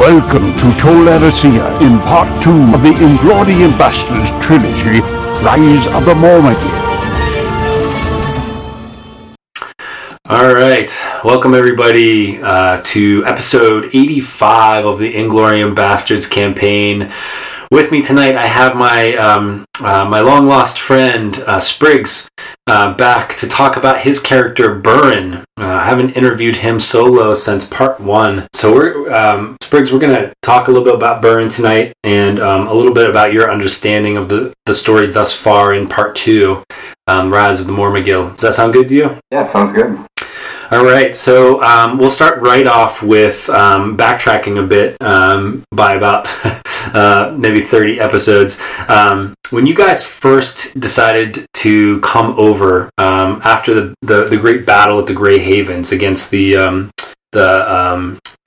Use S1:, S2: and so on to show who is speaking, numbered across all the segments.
S1: Welcome to Tol Eressëa in part two of the Inglourious Bastards trilogy, Rise of the Mormegil.
S2: All right, welcome everybody uh, to episode 85 of the Inglourious Bastards campaign. With me tonight, I have my um, uh, my long lost friend uh, Spriggs uh, back to talk about his character Burren. I haven't interviewed him solo since part one, so we're um, Spriggs. We're going to talk a little bit about Burren tonight, and um, a little bit about your understanding of the the story thus far in part two, um, Rise of the Mormegil. Does that sound good to you?
S3: Yeah, sounds good.
S2: All right, so um, we'll start right off with um, backtracking a bit um, by about uh, maybe 30 episodes. Um, when you guys first decided to come over um, after the, the, the, great battle at the Grey Havens against the um, the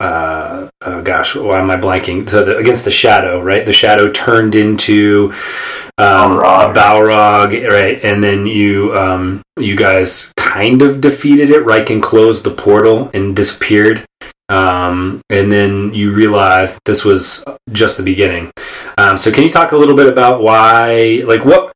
S2: uh, oh gosh, why am I blanking? So the, against the Shadow, right? The Shadow turned into um, Balrog. a Balrog, right? And then you um, you guys kind of defeated it. Riken closed the portal and disappeared. Um, and then you realized this was just the beginning. Um, so, can you talk a little bit about why, like, what?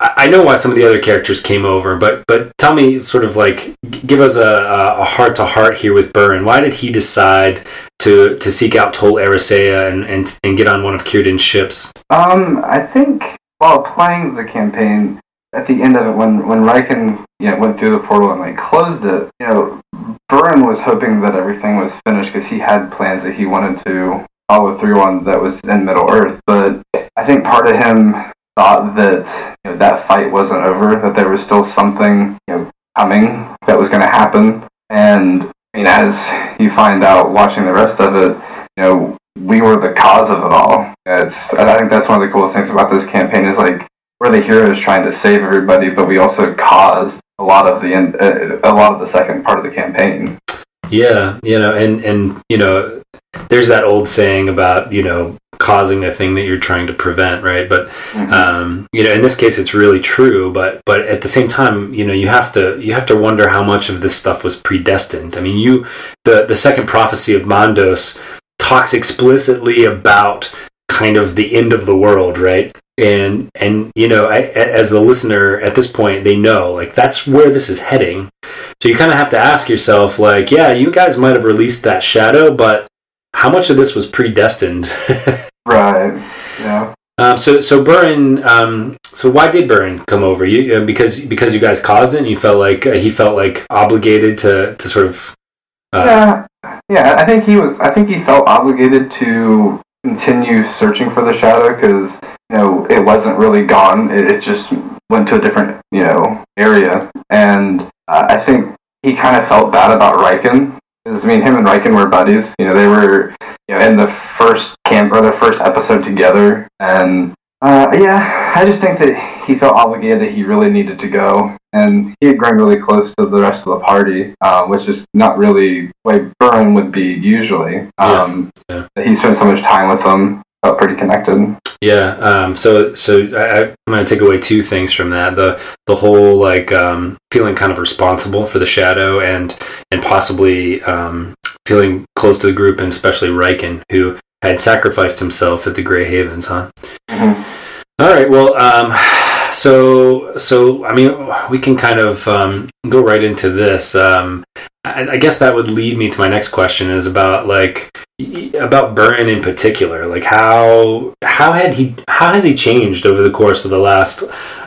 S2: I know why some of the other characters came over, but but tell me, sort of like, give us a, heart to heart here with Burren. Why did he decide to to seek out Tol Eressëa and, and and get on one of Círdan's ships?
S3: Um, I think while playing the campaign, at the end of it, when when Riken you know, went through the portal and like closed it, you know, Burren was hoping that everything was finished because he had plans that he wanted to follow through on that was in Middle Earth. But I think part of him thought that you know, that fight wasn't over, that there was still something you know coming that was going to happen. And I mean, as you find out watching the rest of it, you know, we were the cause of it all. It's, I think that's one of the coolest things about this campaign is like we're the heroes trying to save everybody, but we also caused a lot of the end, uh, a lot of the second part of the campaign.
S2: Yeah, you know, and and you know, there's that old saying about you know causing the thing that you're trying to prevent, right? But mm-hmm. um, you know, in this case, it's really true. But but at the same time, you know, you have to you have to wonder how much of this stuff was predestined. I mean, you the the second prophecy of Mandos talks explicitly about kind of the end of the world, right? And and you know, I, as the listener at this point, they know like that's where this is heading. So you kind of have to ask yourself, like, yeah, you guys might have released that shadow, but how much of this was predestined?
S3: right. Yeah.
S2: Um, so so Burren, um, so why did Burren come over? You uh, because because you guys caused it, and you felt like uh, he felt like obligated to to sort of.
S3: Uh, yeah, yeah, I think he was. I think he felt obligated to continue searching for the shadow because you know it wasn't really gone. It, it, just went to a different you know area, and uh, I think he kind of felt bad about Riken. Because I mean, him and Riken were buddies. You know, they were you know in the first camp or the first episode together, and uh, yeah, I just think that he felt obligated that he really needed to go, and he had grown really close to the rest of the party, uh, which is not really way Burren would be usually. Um, yeah. yeah. He spent so much time with them, felt pretty connected.
S2: Yeah. Um, so, so I, am going to take away two things from that: the the whole like um, feeling kind of responsible for the shadow, and and possibly um, feeling close to the group, and especially Riken, who had sacrificed himself at the Grey Havens, huh? Mm-hmm. All right. Well, um, so so I mean, we can kind of um, go right into this. Um, I, I, guess that would lead me to my next question is about like about Burren in particular. Like how how had he how has he changed over the course of the last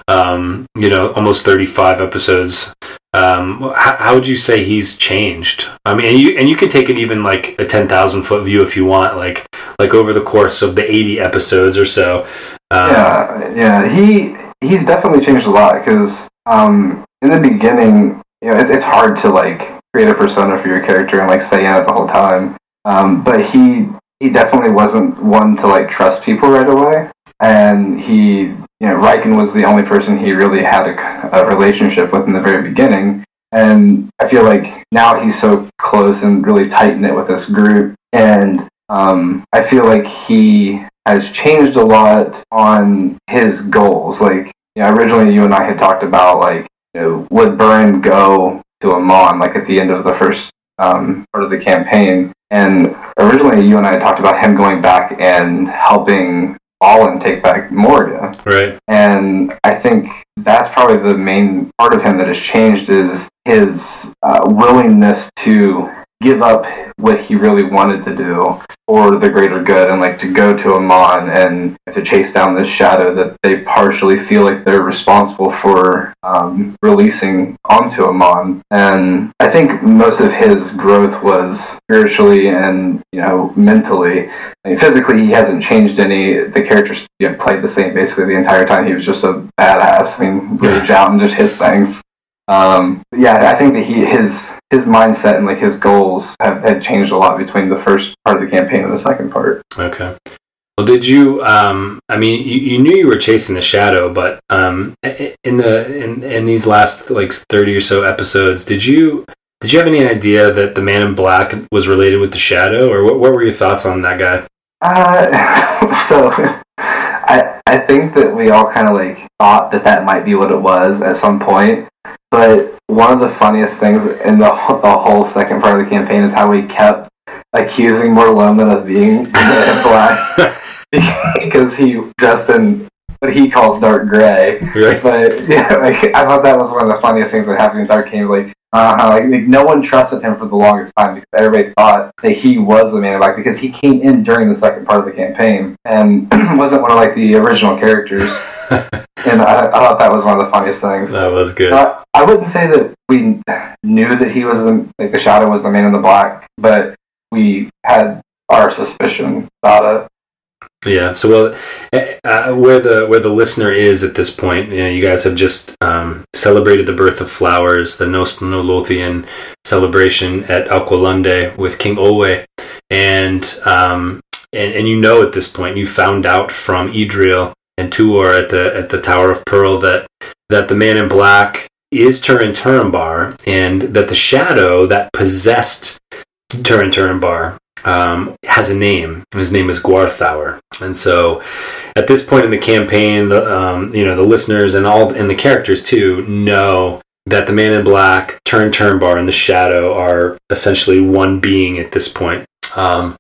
S2: um, you know almost thirty five episodes? Um, how, how, would you say he's changed? I mean, and you and you can take it even like a ten thousand foot view if you want, like like over the course of the eighty episodes or so.
S3: Um, yeah, yeah, he he's definitely changed a lot because um, in the beginning, you know, it's it's hard to like create a persona for your character and like stay in it the whole time. Um, but he he definitely wasn't one to like trust people right away, and he, you know, Riken was the only person he really had a, a relationship with in the very beginning. And I feel like now he's so close and really tight knit with this group, and um, I feel like he has changed a lot on his goals. Like, know, originally you and I had talked about like, you know, would Burn go to Aman like at the end of the first um, part of the campaign? And originally you and I had talked about him going back and helping Fallen take back Morga.
S2: Right.
S3: And I think that's probably the main part of him that has changed is his uh, willingness to give up what he really wanted to do for the greater good and like to go to Aman and to chase down this shadow that they partially feel like they're responsible for um, releasing onto Aman. And I think most of his growth was spiritually and you know mentally. I mean, physically, he hasn't changed any. The characters you know, played the same basically the entire time. He was just a badass. I mean, rage out and just hit things. Um, yeah, I think that he his his mindset and like his goals have had changed a lot between the first part of the campaign and the second part.
S2: Okay. Well, did you? Um, I mean, you, you knew you were chasing the shadow, but um, in the in, in these last like thirty or so episodes, did you did you have any idea that the Man in Black was related with the Shadow, or what, what were your thoughts on that guy?
S3: Uh, so I I think that we all kind of like thought that that might be what it was at some point, but one of the funniest things in the, the whole second part of the campaign is how we kept accusing Morloma of being black because he dressed in what he calls dark gray.
S2: Right.
S3: But yeah, like I thought that was one of the funniest things that happened in Dark King. Like, uh, like, like no one trusted him for the longest time because everybody thought that he was the man in black because he came in during the second part of the campaign and wasn't one of like the original characters. and I, I, thought that was one of the funniest things.
S2: That was good.
S3: Uh, I wouldn't say that we knew that he was the like the shadow was the man in the black, but we had our suspicion about it.
S2: Yeah. So, well, eh, uh, where the where the listener is at this point, you know, you guys have just um, celebrated the birth of flowers, the Nost-na-Lothion celebration at Alqualondë with King Olwe, and um, and and you know at this point you found out from Idril and Tuor at the at the Tower of Pearl that that the Man in Black is Turin Turambar, and that the shadow that possessed Turin Turambar um, has a name. His name is Gwarthaur. And so at this point in the campaign, the um, you know the listeners and all and the characters too know that the Man in Black, Turin Turambar, and the Shadow are essentially one being at this point. Um,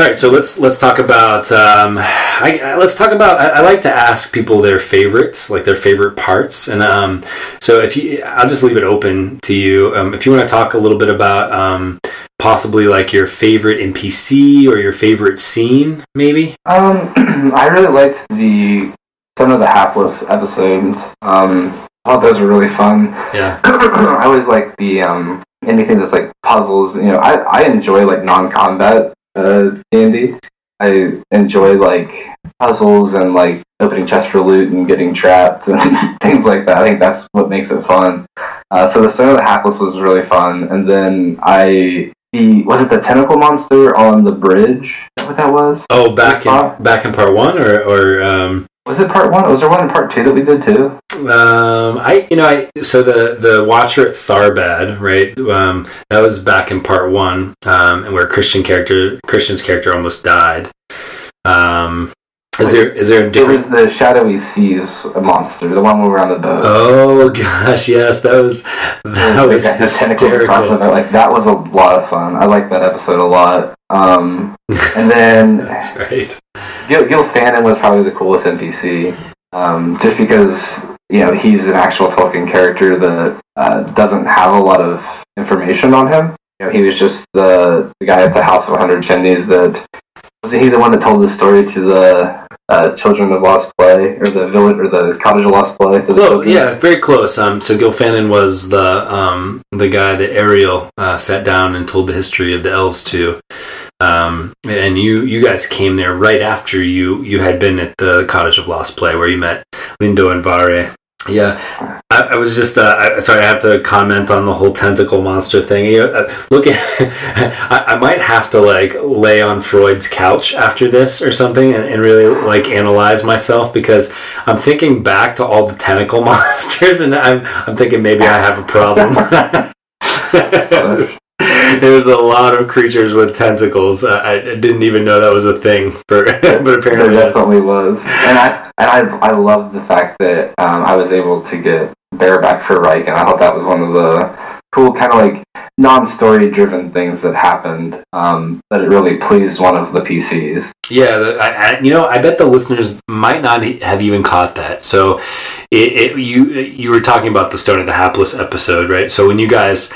S2: all right, so let's let's talk about um, I, I, let's talk about. I, I, like to ask people their favorites, like their favorite parts, and um, so if you, I'll just leave it open to you. Um, if you want to talk a little bit about um, possibly like your favorite NPC or your favorite scene, maybe.
S3: Um, I really liked the some of the hapless episodes. Um, I thought those were really fun.
S2: Yeah,
S3: I always like the um anything that's like puzzles. You know, I I enjoy like non-combat uh D&D. I enjoy like puzzles and like opening chests for loot and getting trapped and things like that. I think that's what makes it fun. Uh, so the Stone of the Hapless was really fun, and then I the was it the tentacle monster on the bridge? Is that what that was?
S2: Oh, back in back in part one, or or um,
S3: was it part one? Was there one in part two that we did too?
S2: Um, I you know I so the the Watcher at Tharbad, right? Um, that was back in part one, um, and where Christian character Christian's character almost died. Um, is there is there a different?
S3: It was the shadowy seas monster, the one we were on the boat.
S2: Oh gosh, yes, that was that was like hysterical.
S3: Like that was a lot of fun. I liked that episode a lot. Um, and then
S2: that's right.
S3: Gil, Gilfanon was probably the coolest NPC, um, just because you know he's an actual Tolkien character that uh, doesn't have a lot of information on him. You know, he was just the the guy at the House of Hundred Chimneys that wasn't he the one that told the story to the uh, Children of Lost Play or the village or the Cottage of Lost Play?
S2: So yeah, very close. Um, so Gilfanon was the um, the guy that Eriol uh, sat down and told the history of the elves to. Um, and you you guys came there right after you you had been at the Cottage of Lost Play where you met Lindo and Vairë. Yeah, I, I was just uh, I, sorry. I have to comment on the whole tentacle monster thing. You know, uh, look, I, I, might have to like lay on Freud's couch after this or something and, and, really like analyze myself because I'm thinking back to all the tentacle monsters and I'm I'm thinking maybe I have a problem. There's a lot of creatures with tentacles. I, I, didn't even know that was a thing, for, but apparently
S3: there definitely was. And I and I I love the fact that um, I was able to get bareback for Reich, and I thought that was one of the cool kind of like non-story driven things that happened um, but it really pleased one of the pcs
S2: yeah I, I, you know i bet the listeners might not have even caught that so it, it, you you were talking about the stone of the hapless episode right so when you guys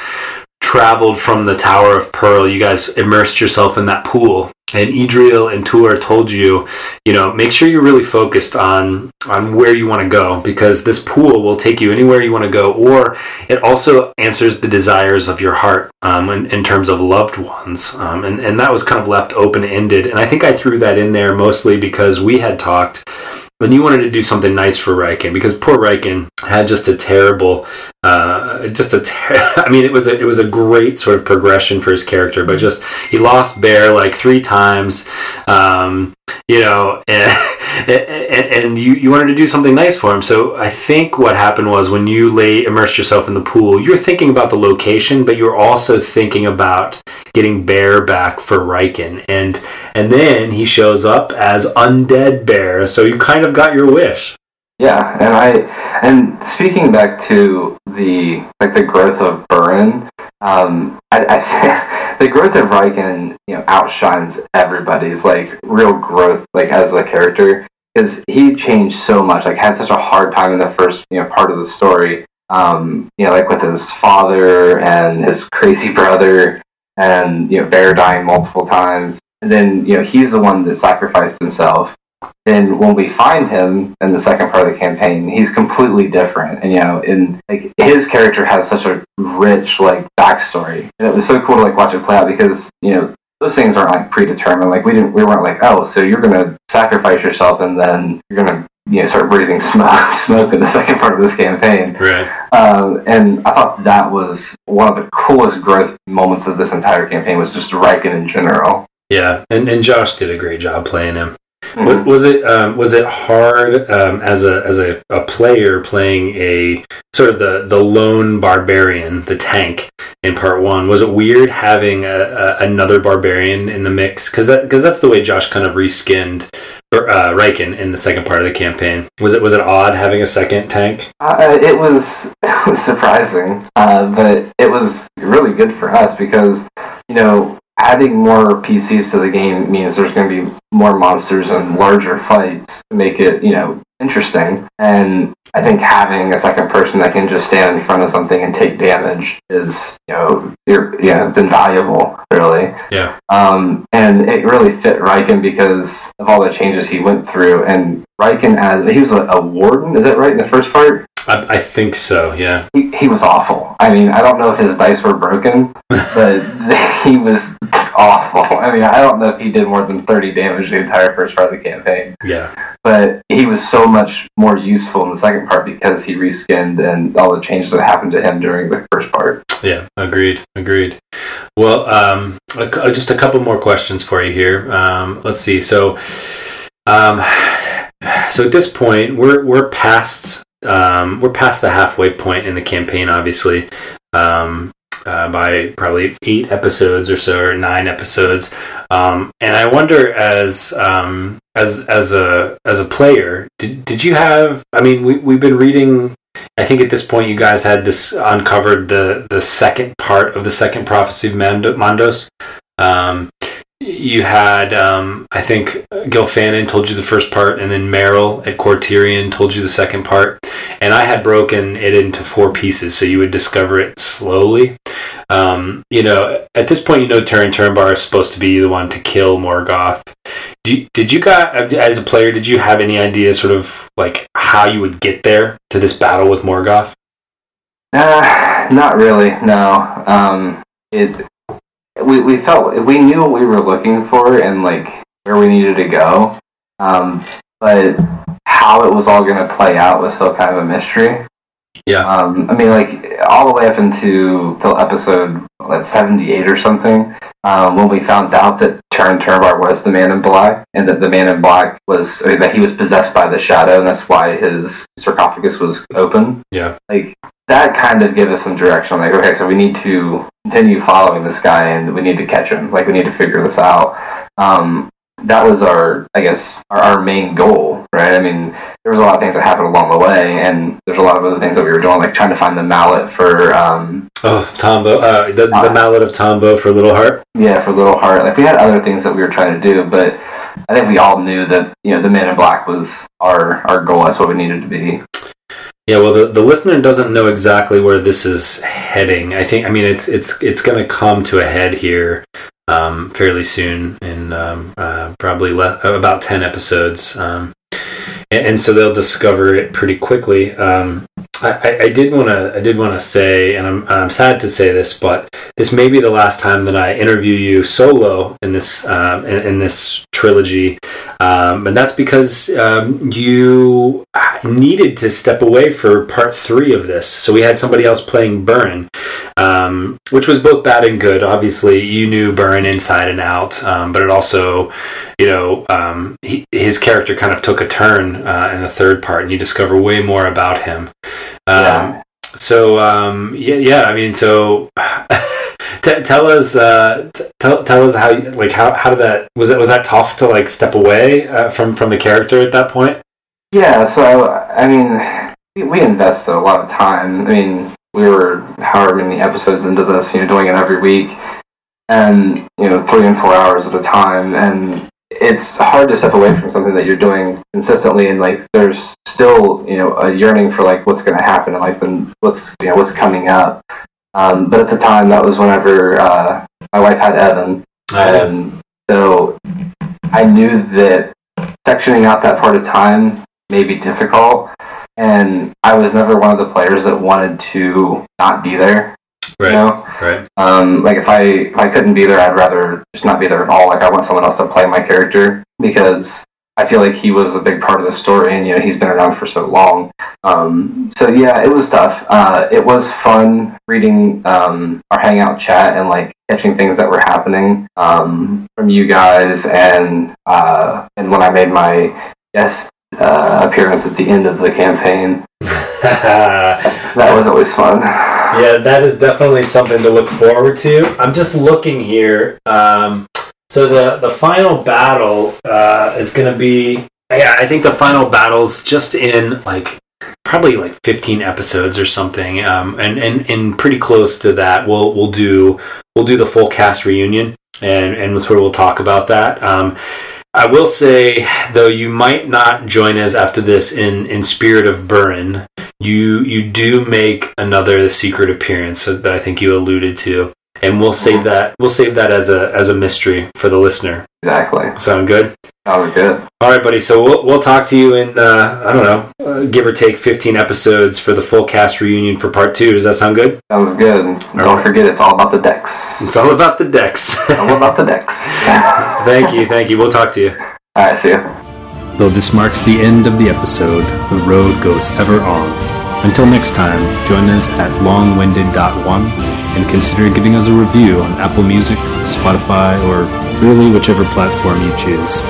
S2: traveled from the Tower of Pearl, you guys immersed yourself in that pool. And Idril and Tuor told you, you know, make sure you're really focused on on where you want to go because this pool will take you anywhere you want to go, or it also answers the desires of your heart um, in, in, terms of loved ones. Um, and, and that was kind of left open ended. And I think I threw that in there mostly because we had talked when you wanted to do something nice for Riken because poor Riken had just a terrible, uh, just a. Ter- I mean, it was a it was a great sort of progression for his character, but just he lost Bear like three times, um, you know, and, and, and, you you wanted to do something nice for him. So I think what happened was when you lay immersed yourself in the pool, you're thinking about the location, but you're also thinking about getting Bear back for Riken, and and then he shows up as undead Bear. So you kind of got your wish.
S3: Yeah, and I and speaking back to the like the growth of Burren, um, I, I the growth of Riken you know outshines everybody's like real growth like as a character because he changed so much like had such a hard time in the first you know part of the story. Um, you know like with his father and his crazy brother and you know Bear dying multiple times. And then you know he's the one that sacrificed himself then when we find him in the second part of the campaign, he's completely different. And you know, in like his character has such a rich like backstory, and it was so cool to like watch it play out because you know those things aren't like predetermined. Like we didn't, we weren't like, oh, so you're gonna sacrifice yourself and then you're gonna you know start breathing smoke, smoke in the second part of this campaign.
S2: Right.
S3: Um, and I thought that was one of the coolest growth moments of this entire campaign was just Riken in general.
S2: Yeah, and and Josh did a great job playing him. Mm-hmm. Was it um, was it hard um, as a as a, a player playing a sort of the the lone barbarian, the tank in part one? Was it weird having a, a, another barbarian in the mix? Because that because that's the way Josh kind of reskinned uh, Riken in the second part of the campaign. Was it was it odd having a second tank?
S3: Uh, it was it was surprising, uh, but it was really good for us because you know adding more PCs to the game means there's going to be more monsters and larger fights to make it, you know, interesting. And I think having a second person that can just stand in front of something and take damage is, you know, you're, yeah, it's invaluable, really.
S2: Yeah.
S3: Um, and it really fit Riken because of all the changes he went through. And Riken as he was a, a warden, is that right in the first part?
S2: I, I, think so. Yeah.
S3: He, he was awful. I mean, I don't know if his dice were broken, but he was awful. I mean, I don't know if he did more than thirty damage the entire first part of the campaign.
S2: Yeah.
S3: But he was so much more useful in the second part because he reskinned and all the changes that happened to him during the first part.
S2: Yeah. Agreed. Agreed. Well, um, just a couple more questions for you here. Um, let's see. So, um, so at this point, we're we're past um, we're past the halfway point in the campaign, obviously, um, uh, by probably eight episodes or so, or nine episodes. Um, and I wonder, as um, as as a as a player, did did you have? I mean, we we've been reading. I think at this point, you guys had this uncovered the the second part of the second prophecy of Mandos. Um, you had, um, I think, Gilfanon told you the first part, and then Merrill at Kortirion told you the second part. And I had broken it into four pieces, so you would discover it slowly. Um, you know, at this point, you know Turin Turambar is supposed to be the one to kill Morgoth. You, did you as a player, did you have any idea, sort of like how you would get there to this battle with Morgoth?
S3: Uh, not really. No. Um, it we, we felt we knew what we were looking for and like where we needed to go um, but how it was all going to play out was still kind of a mystery.
S2: Yeah.
S3: Um, I mean, like all the way up into till episode like seventy eight or something, um, when we found out that Turin Turambar was the Man in Black, and that the Man in Black was I mean, that he was possessed by the Shadow, and that's why his sarcophagus was open.
S2: Yeah.
S3: Like that kind of gave us some direction. Like, okay, so we need to continue following this guy, and we need to catch him. Like, we need to figure this out. Um, that was our, I guess, our, our main goal, right? I mean, there was a lot of things that happened along the way, and there's a lot of other things that we were doing, like trying to find the mallet for, um,
S2: Oh, Tombo. Uh, the, the
S3: Uh,
S2: mallet of Tombo for Little Heart.
S3: yeah, for Little Heart. Like we had other things that we were trying to do, but I think we all knew that you know the Man in Black was our our goal. That's what we needed to be.
S2: Yeah, well, the, the listener doesn't know exactly where this is heading. I think, I mean, it's it's it's going to come to a head here um, fairly soon, in um, uh, probably le- about ten episodes, um, and, and so they'll discover it pretty quickly. I, I, I did want to I did want to say, and I'm I'm sad to say this, but this may be the last time that I interview you solo in this um, in, in this trilogy, um, and that's because um, you needed to step away for part three of this. So we had somebody else playing Burn, um, which was both bad and good. Obviously, you knew Burn inside and out, um, but it also, you know, um, he, his character kind of took a turn uh, in the third part, and you discover way more about him. Um,
S3: Yeah.
S2: So um, yeah, yeah. I mean, so t- tell us, uh, t- tell, tell us how, you- like, how, how did that was that was that tough to like step away uh, from from the character at that point?
S3: Yeah, so I mean, we, we invested a lot of time. I mean, we were however many episodes into this, you know, doing it every week, and you know, three and four hours at a time, and it's hard to step away from something that you're doing consistently, and like there's still you know a yearning for like what's going to happen and like what's you know what's coming up. Um, but at the time, that was whenever uh, my wife had Evan, and so I knew that sectioning out that part of time may be difficult. And I was never one of the players that wanted to not be there.
S2: Right,
S3: You know,
S2: right,
S3: um, like if I if I couldn't be there, I'd rather just not be there at all. Like I want someone else to play my character because I feel like he was a big part of the story, and you know he's been around for so long. Um, so yeah, it was tough. Uh, it was fun reading um, our hangout chat and like catching things that were happening um, from you guys, and uh, and when I made my guest uh, appearance at the end of the campaign, that was always fun.
S2: Yeah, that is definitely something to look forward to. I'm just looking here. Um, so the the final battle uh, is going to be. Yeah, I think the final battle's just in like probably like 15 episodes or something, um, and and and pretty close to that. We'll we'll do we'll do the full cast reunion, and and sort of we'll talk about that. Um, I will say though, you might not join us after this in in spirit of Burren you you do make another secret appearance that I think you alluded to, and we'll save that we'll save that as a as a mystery for the listener.
S3: Exactly.
S2: Sound good?
S3: Was good.
S2: All right, buddy. So we'll we'll talk to you in uh, I don't know, uh, give or take fifteen episodes for the full cast reunion for part two. Does that sound good?
S3: Sounds good. Don't
S2: right.
S3: forget, it's all about the decks.
S2: It's all about the decks.
S3: all about the decks.
S2: thank you, thank you. We'll talk to you.
S3: All right, see you.
S2: Though this marks the end of the episode, the road goes ever on. Until next time, join us at longwinded.one and consider giving us a review on Apple Music, Spotify, or really whichever platform you choose.